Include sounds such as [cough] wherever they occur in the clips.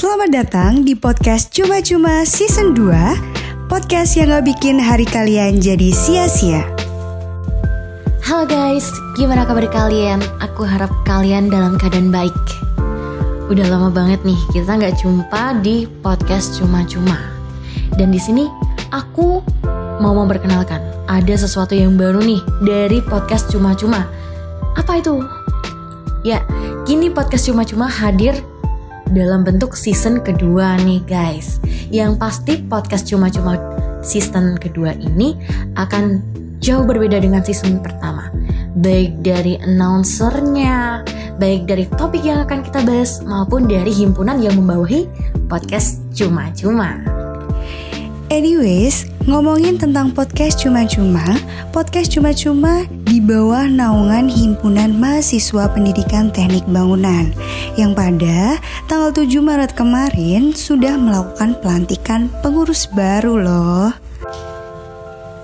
Selamat datang di podcast Cuma-Cuma Season 2 Podcast yang gak bikin hari kalian jadi sia-sia Halo guys, gimana kabar kalian? Aku harap kalian dalam keadaan baik. Udah lama banget nih kita nggak jumpa di podcast cuma-cuma. Dan di sini aku mau memperkenalkan ada sesuatu yang baru nih dari podcast cuma-cuma. Apa itu? Ya, kini podcast cuma-cuma hadir dalam bentuk season kedua nih guys. Yang pasti podcast cuma-cuma season kedua ini akan jauh berbeda dengan season pertama. Baik dari announcernya, baik dari topik yang akan kita bahas, maupun dari himpunan yang membawahi podcast cuma-cuma. Anyways, ngomongin tentang podcast cuma-cuma Podcast cuma-cuma di bawah naungan Himpunan Mahasiswa Pendidikan Teknik Bangunan Yang pada tanggal 7 Maret kemarin sudah melakukan pelantikan pengurus baru loh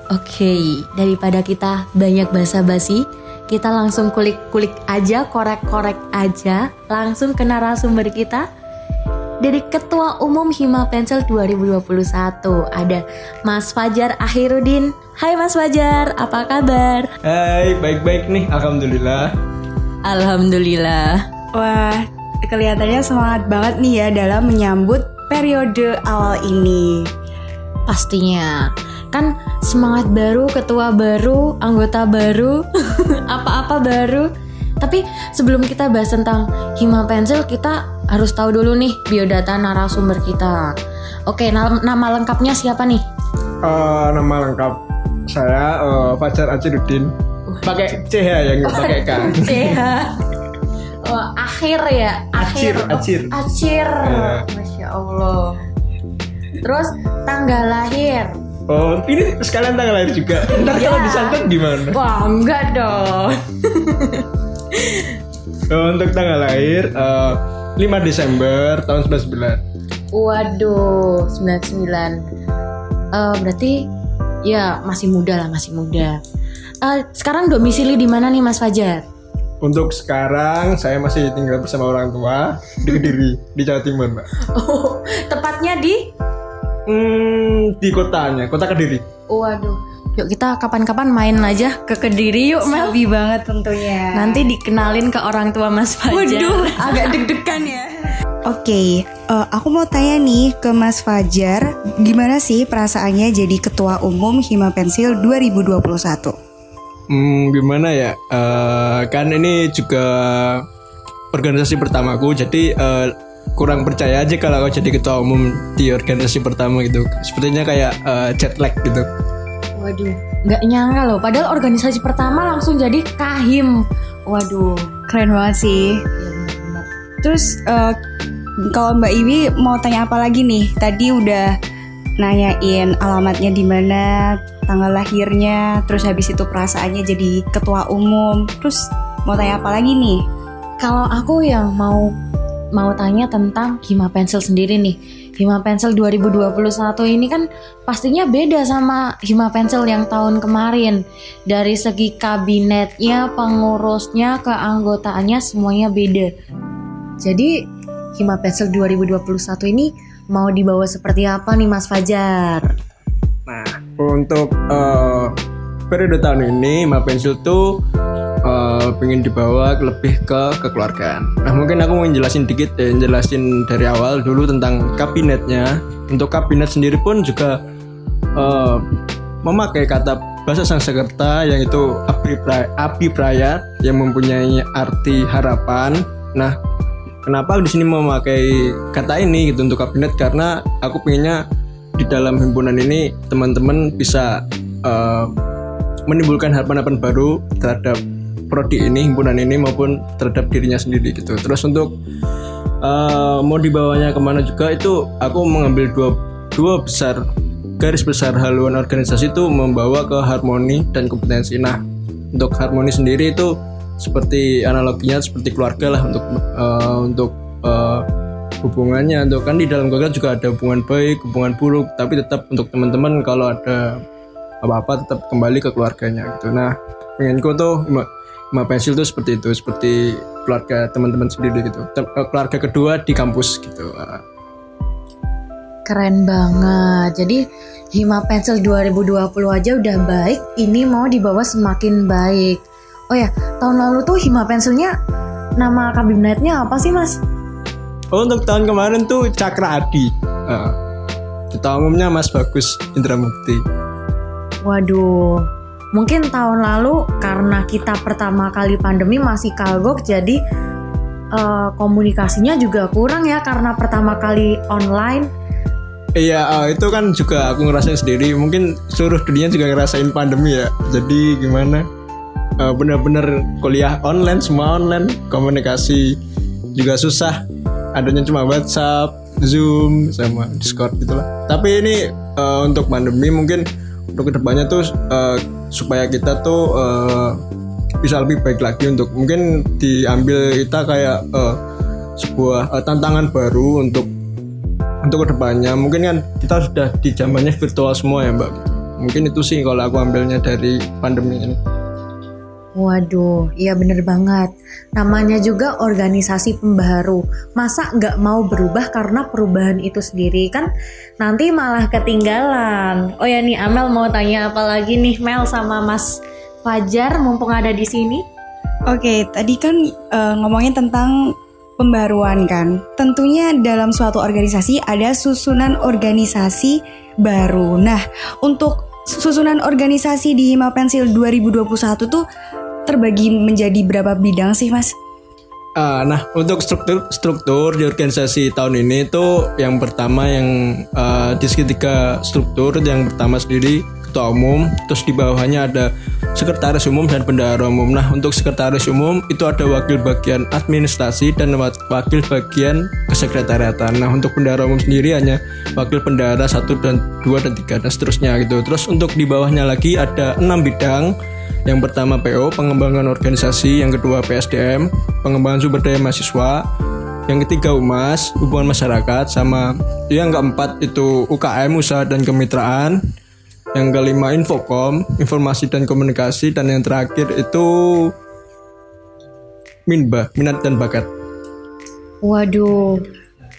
Oke, daripada kita banyak basa-basi, kita langsung kulik-kulik aja, korek-korek aja, langsung ke narasumber kita. Dari Ketua Umum Hima Pencil 2021 ada Mas Fajar Akhirudin. Hai Mas Fajar, apa kabar? Hai, baik-baik nih, alhamdulillah. Alhamdulillah. Wah, kelihatannya semangat banget nih ya dalam menyambut periode awal ini Pastinya. Kan semangat baru, ketua baru, anggota baru, [laughs] apa-apa baru. Tapi sebelum kita bahas tentang Hima Pencil, kita harus tahu dulu nih biodata narasumber kita. Oke, nama, nama lengkapnya siapa nih? Eh, nama lengkap saya eh, Fajar Aciruddin. Pakai C ya yang nggak pakai K. [laughs] Iya. [laughs] Oh, akhir ya, akhir. Acir, acir. Acir. Iya. Masya Allah. Terus tanggal lahir. Oh, ini sekalian tanggal lahir juga. Ntar kalau Iya. disangkut gimana? Wah, enggak dong. [laughs] Oh, [laughs] untuk tanggal lahir eh, 5 Desember tahun 99. Waduh, 99. Eh berarti ya masih muda lah, masih muda. Eh sekarang domisili di mana nih Mas Fajar? Untuk sekarang saya masih tinggal bersama orang tua di Kediri, di Jawa Timur, Mbak. Oh, tepatnya di Hmm, di kotanya, kota Kediri. Waduh. Yuk kita kapan-kapan main aja ke Kediri yuk Mel. Sabi banget tentunya Nanti dikenalin ke orang tua Mas Fajar. Waduh, [laughs] agak deg-degan ya. Oke, eh, aku mau tanya nih ke Mas Fajar, gimana sih perasaannya jadi Ketua Umum Hima Pensil 2021? Hmm, gimana ya? Eh, kan ini juga organisasi pertamaku, jadi eh, kurang percaya aja kalau aku jadi ketua umum di organisasi pertama gitu. Sepertinya kayak eh, jet lag gitu. Waduh, nggak nyangka loh. Padahal organisasi pertama langsung jadi kahim. Waduh. Keren banget sih. Terus eh, kalau Mbak Iwi mau tanya apa lagi nih? Tadi udah nanyain alamatnya di mana, tanggal lahirnya, terus habis itu perasaannya jadi ketua umum. Terus mau tanya apa lagi nih? Kalau aku yang mau mau tanya tentang Hima Pencil sendiri nih. Hima Pencil 2021 ini kan pastinya beda sama Hima Pencil yang tahun kemarin. Dari segi kabinetnya, pengurusnya, keanggotaannya semuanya beda. Jadi Hima Pencil 2021 ini mau dibawa seperti apa nih Mas Fajar? Nah, untuk eh, periode tahun ini, Ma Pensil tuh eh, pengen dibawa lebih ke kekeluargaan. Nah, mungkin aku mau jelasin dikit ya, jelasin dari awal dulu tentang kabinetnya. Untuk kabinet sendiri pun juga eh, memakai kata bahasa Sanskerta yang itu Abhipra- Abhipraya yang mempunyai arti harapan. Nah, kenapa di sini memakai kata ini gitu untuk kabinet karena aku pengennya di dalam himpunan ini teman-teman bisa eh, menimbulkan harapan-harapan baru terhadap prodi ini, himpunan ini maupun terhadap dirinya sendiri gitu. Terus untuk eh, mau dibawanya ke mana juga itu aku mengambil dua dua besar garis besar haluan organisasi itu membawa ke harmoni dan kompetensi. Nah, untuk harmoni sendiri itu seperti analoginya seperti keluarga lah untuk eh, untuk eh, hubungannya untuk kan di dalam keluarga juga ada hubungan baik hubungan buruk tapi tetap untuk teman-teman kalau ada apa-apa tetap kembali ke keluarganya gitu nah pengenku tuh Mbak Pensil tuh seperti itu seperti keluarga teman-teman sendiri gitu Tem- eh, keluarga kedua di kampus gitu Ah, Keren banget. Jadi Hima Pencil 2020 aja udah baik, ini mau dibawa semakin baik. Oh ya, tahun lalu tuh Hima Pensilnya nama kabinetnya apa sih mas? Oh, untuk tahun kemarin tuh Cakra Adi. Uh, ketua umumnya Mas Bagus Indra Mukti. Waduh, mungkin tahun lalu karena kita pertama kali pandemi masih kagok jadi uh, komunikasinya juga kurang ya karena pertama kali online Iya, uh, itu kan juga aku ngerasain sendiri. Mungkin seluruh dunia juga ngerasain pandemi ya. Jadi gimana? Uh, Bener-bener kuliah online, semua online, komunikasi juga susah. Adanya cuma WhatsApp, Zoom, sama Discord gitu lah. Tapi ini uh, untuk pandemi mungkin untuk ke depannya tuh uh, supaya kita tuh uh, bisa lebih baik lagi untuk mungkin diambil kita kayak uh, sebuah uh, tantangan baru untuk untuk ke depannya. Mungkin kan kita sudah di zamannya virtual semua ya mbak. Mungkin itu sih kalau aku ambilnya dari pandemi ini Waduh, iya bener banget. Namanya juga organisasi pembaharu. Masa nggak mau berubah karena perubahan itu sendiri kan nanti malah ketinggalan. Oh ya nih Amel mau tanya apa lagi nih Mel sama Mas Fajar mumpung ada di sini? Oke, tadi kan uh, ngomongin tentang pembaruan kan. Tentunya dalam suatu organisasi ada susunan organisasi baru. Nah, untuk susunan organisasi di Hima Pensil 2021 tuh terbagi menjadi berapa bidang sih, Mas? Uh, nah, untuk struktur struktur di organisasi tahun ini itu yang pertama yang uh, di segitiga struktur yang pertama sendiri ketua umum, terus di bawahnya ada sekretaris umum dan bendahara umum. Nah, untuk sekretaris umum itu ada wakil bagian administrasi dan wakil bagian kesekretariatan. Nah, untuk bendahara umum sendiri hanya wakil bendahara satu dan dua dan tiga dan seterusnya gitu. Terus untuk di bawahnya lagi ada enam bidang yang pertama PO, pengembangan organisasi, yang kedua PSDM, pengembangan sumber daya mahasiswa, yang ketiga UMAS, hubungan masyarakat, sama yang keempat itu UKM, usaha dan kemitraan, yang kelima Infocom, informasi dan komunikasi, dan yang terakhir itu Minba, minat dan bakat. Waduh,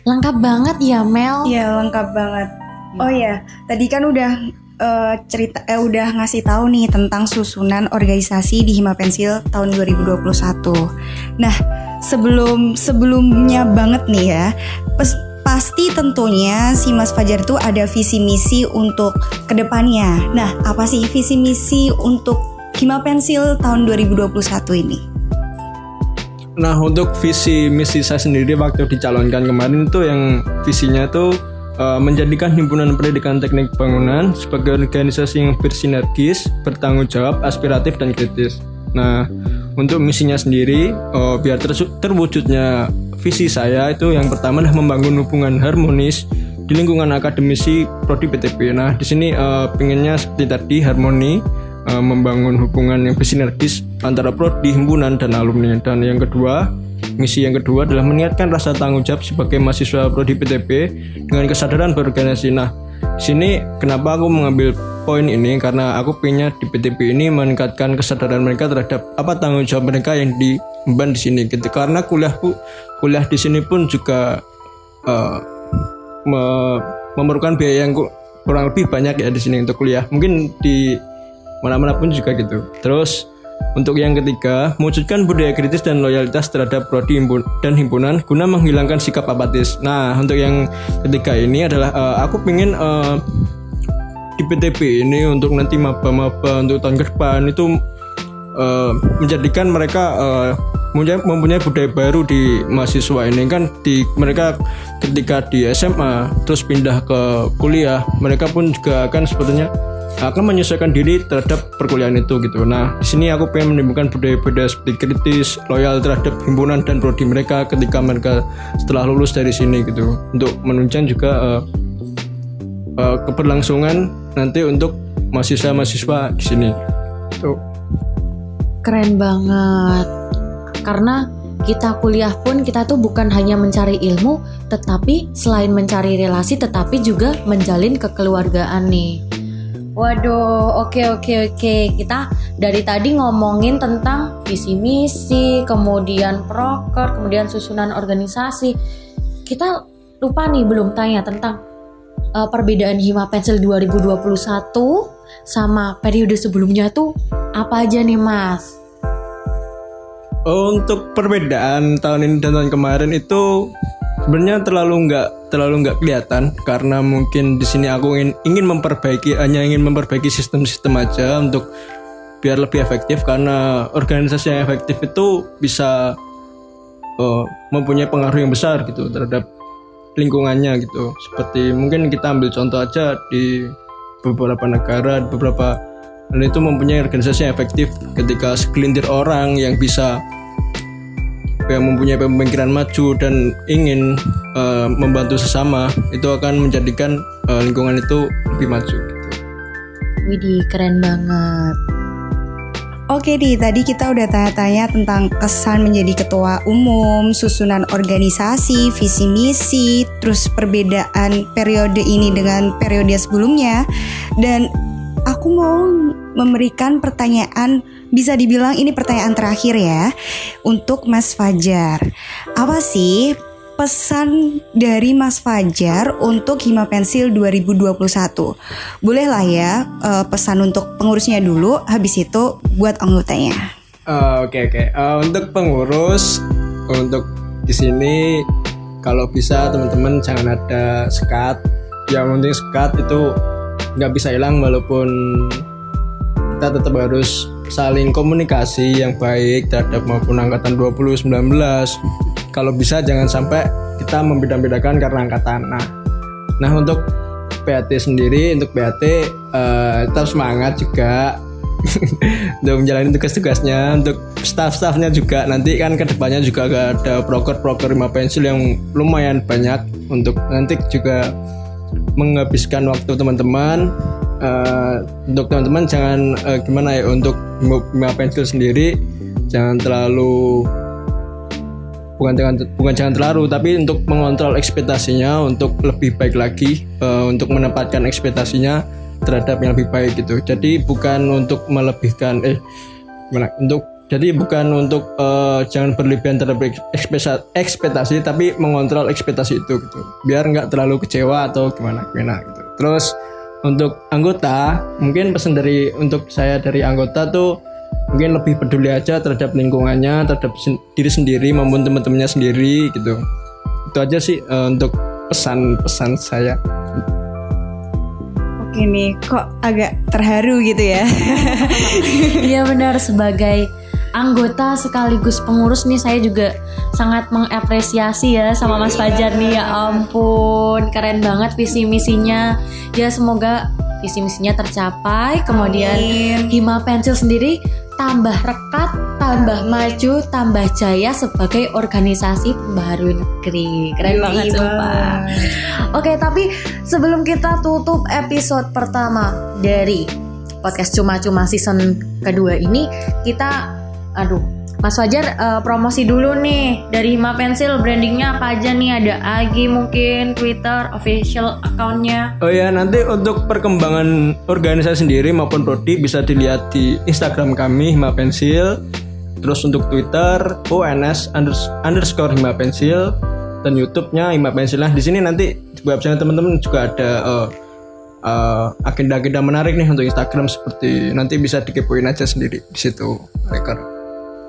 lengkap banget ya Mel. Iya lengkap banget. Oh ya, tadi kan udah uh, cerita eh udah ngasih tahu nih tentang susunan organisasi di Hima Pensil tahun 2021. Nah, sebelum sebelumnya banget nih ya, pes, pasti tentunya si Mas Fajar itu ada visi misi untuk ke depannya. Nah, apa sih visi misi untuk Hima Pensil tahun 2021 ini? Nah, untuk visi misi saya sendiri waktu dicalonkan kemarin itu yang visinya tuh uh, menjadikan himpunan pendidikan teknik bangunan sebagai organisasi yang bersinergis, bertanggung jawab, aspiratif dan kritis. Nah, untuk misinya sendiri, uh, biar ter terwujudnya visi saya itu yang pertama adalah membangun hubungan harmonis di lingkungan akademisi prodi PTP. Nah, di sini uh, pengennya seperti tadi harmoni, membangun hubungan yang bersinergis antara prodi, himpunan dan alumni. Dan yang kedua, Misi yang kedua adalah meniatkan rasa tanggung jawab sebagai mahasiswa prodi PTP dengan kesadaran berorganisasi. Nah, sini kenapa aku mengambil poin ini karena aku punya di PTP ini meningkatkan kesadaran mereka terhadap apa tanggung jawab mereka yang diemban di sini gitu. Karena kuliah kuliah di sini pun juga uh, me memerlukan biaya yang kurang lebih banyak ya di sini untuk kuliah. Mungkin di mana-mana pun juga gitu. Terus untuk yang ketiga, mewujudkan budaya kritis dan loyalitas terhadap prodi dan himpunan guna menghilangkan sikap apatis. Nah, untuk yang ketiga ini adalah uh, aku ingin uh, di PTP ini untuk nanti maba-maba untuk tahun ke depan itu uh, menjadikan mereka uh, mempunyai budaya baru di mahasiswa ini kan di mereka ketika di SMA terus pindah ke kuliah mereka pun juga akan sebetulnya akan menyesuaikan diri terhadap perkuliahan itu gitu. Nah, di sini aku pengen menimbulkan budaya-budaya seperti kritis, loyal terhadap himpunan dan prodi mereka ketika mereka setelah lulus dari sini gitu. Untuk menunjang juga uh, uh, keberlangsungan nanti untuk mahasiswa-mahasiswa di sini. Tuh. Keren banget. Karena kita kuliah pun kita tuh bukan hanya mencari ilmu, tetapi selain mencari relasi, tetapi juga menjalin kekeluargaan nih. Waduh, oke okay, oke okay, oke. Okay. Kita dari tadi ngomongin tentang visi misi, kemudian proker, kemudian susunan organisasi. Kita lupa nih belum tanya tentang uh, perbedaan Hima Pensil 2021 sama periode sebelumnya tuh apa aja nih Mas? Untuk perbedaan tahun ini dan tahun kemarin itu sebenarnya terlalu nggak terlalu nggak kelihatan karena mungkin di sini aku ingin ingin memperbaiki hanya ingin memperbaiki sistem-sistem aja untuk biar lebih efektif karena organisasi yang efektif itu bisa uh, mempunyai pengaruh yang besar gitu terhadap lingkungannya gitu. Seperti mungkin kita ambil contoh aja di beberapa negara beberapa dan itu mempunyai organisasi yang efektif ketika segelintir orang yang bisa yang mempunyai pemikiran maju dan ingin uh, membantu sesama itu akan menjadikan uh, lingkungan itu lebih maju gitu. Widih keren banget. Oke di tadi kita udah tanya-tanya tentang kesan menjadi ketua umum, susunan organisasi, visi misi, terus perbedaan periode ini dengan periode sebelumnya. Dan aku mau memberikan pertanyaan bisa dibilang ini pertanyaan terakhir ya untuk Mas Fajar. Apa sih pesan dari Mas Fajar untuk Hima Pensil 2021. Bolehlah ya uh, pesan untuk pengurusnya dulu, habis itu buat anggotanya. Oke uh, oke, okay, okay. uh, untuk pengurus untuk di sini kalau bisa teman-teman jangan ada sekat. Yang penting sekat itu nggak bisa hilang walaupun kita tetap harus saling komunikasi yang baik terhadap maupun angkatan 2019 kalau bisa jangan sampai kita membeda-bedakan karena angkatan. Nah, nah untuk PAT sendiri untuk PAT uh, tetap semangat juga. [laughs] Untuk menjalani tugas-tugasnya untuk staff-staffnya juga. Nanti kan ke depannya juga ada proker-proker lima pensil yang lumayan banyak untuk nanti juga menghabiskan waktu teman-teman uh, untuk teman-teman jangan uh, gimana ya untuk lima pensil sendiri jangan terlalu bukan jangan bukan jangan terlalu tapi untuk mengontrol ekspektasinya untuk lebih baik lagi uh, untuk menempatkan ekspektasinya terhadap yang lebih baik gitu. Jadi bukan untuk melebihkan eh gimana untuk jadi bukan untuk uh, jangan berlebihan terhadap ekspektasi tapi mengontrol ekspektasi itu gitu. Biar nggak terlalu kecewa atau gimana gimana gitu. Terus untuk anggota mungkin pesan dari untuk saya dari anggota tuh mungkin lebih peduli aja terhadap lingkungannya terhadap sen diri sendiri maupun teman-temannya sendiri gitu. Itu aja sih uh, untuk pesan-pesan saya. Oke nih kok agak terharu gitu ya? [laughs] Iya benar sebagai anggota sekaligus pengurus nih saya juga sangat mengapresiasi ya sama Mas Fajar nih ya ampun keren banget visi misinya ya semoga visi misinya tercapai kemudian Amin. Hima Pensil sendiri tambah rekat, tambah maju, tambah jaya sebagai organisasi pembaharu negeri. Keren Yui banget sumpah. Oke, tapi sebelum kita tutup episode pertama dari podcast cuma-cuma season kedua ini, kita aduh Mas Fajar uh, promosi dulu nih. Dari Hima Pensil brandingnya apa aja nih? Ada Agi mungkin Twitter official accountnya. Oh ya nanti untuk perkembangan organisasi sendiri maupun prodi bisa dilihat di Instagram kami Hima Pensil. Terus untuk Twitter ONS underscore Hima Pensil. Dan YouTube-nya Hima Pensil. Nah di sini nanti di website teman-teman juga ada uh, uh, agenda-agenda menarik nih untuk Instagram seperti nanti bisa dikepoin aja sendiri di situ record.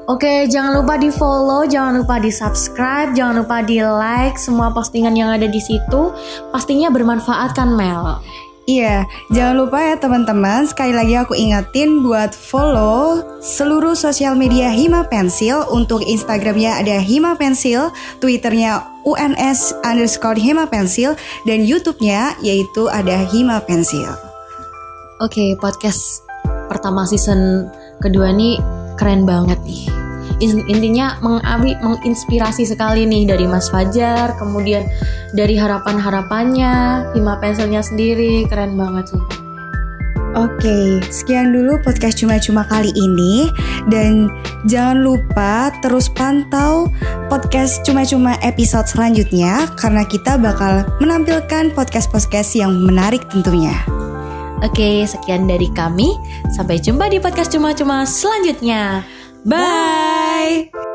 Oke, jangan lupa di follow, jangan lupa di subscribe, jangan lupa di like semua postingan yang ada di situ. Pastinya bermanfaat kan Mel? Iya, jangan lupa ya teman-teman. Sekali lagi aku ingatin buat follow seluruh sosial media Hima Pensil. Untuk Instagramnya ada Hima Pensil, Twitternya UNS underscore Hima Pensil, dan YouTubenya yaitu ada Hima Pensil. Oke, podcast pertama season kedua nih keren banget nih intinya mengawi menginspirasi sekali nih dari Mas Fajar kemudian dari harapan-harapannya Hima pensilnya sendiri keren banget sih Oke, sekian dulu podcast cuma-cuma kali ini dan jangan lupa terus pantau podcast cuma-cuma episode selanjutnya karena kita bakal menampilkan podcast-podcast yang menarik tentunya. Oke, sekian dari kami. Sampai jumpa di podcast cuma-cuma selanjutnya. Bye.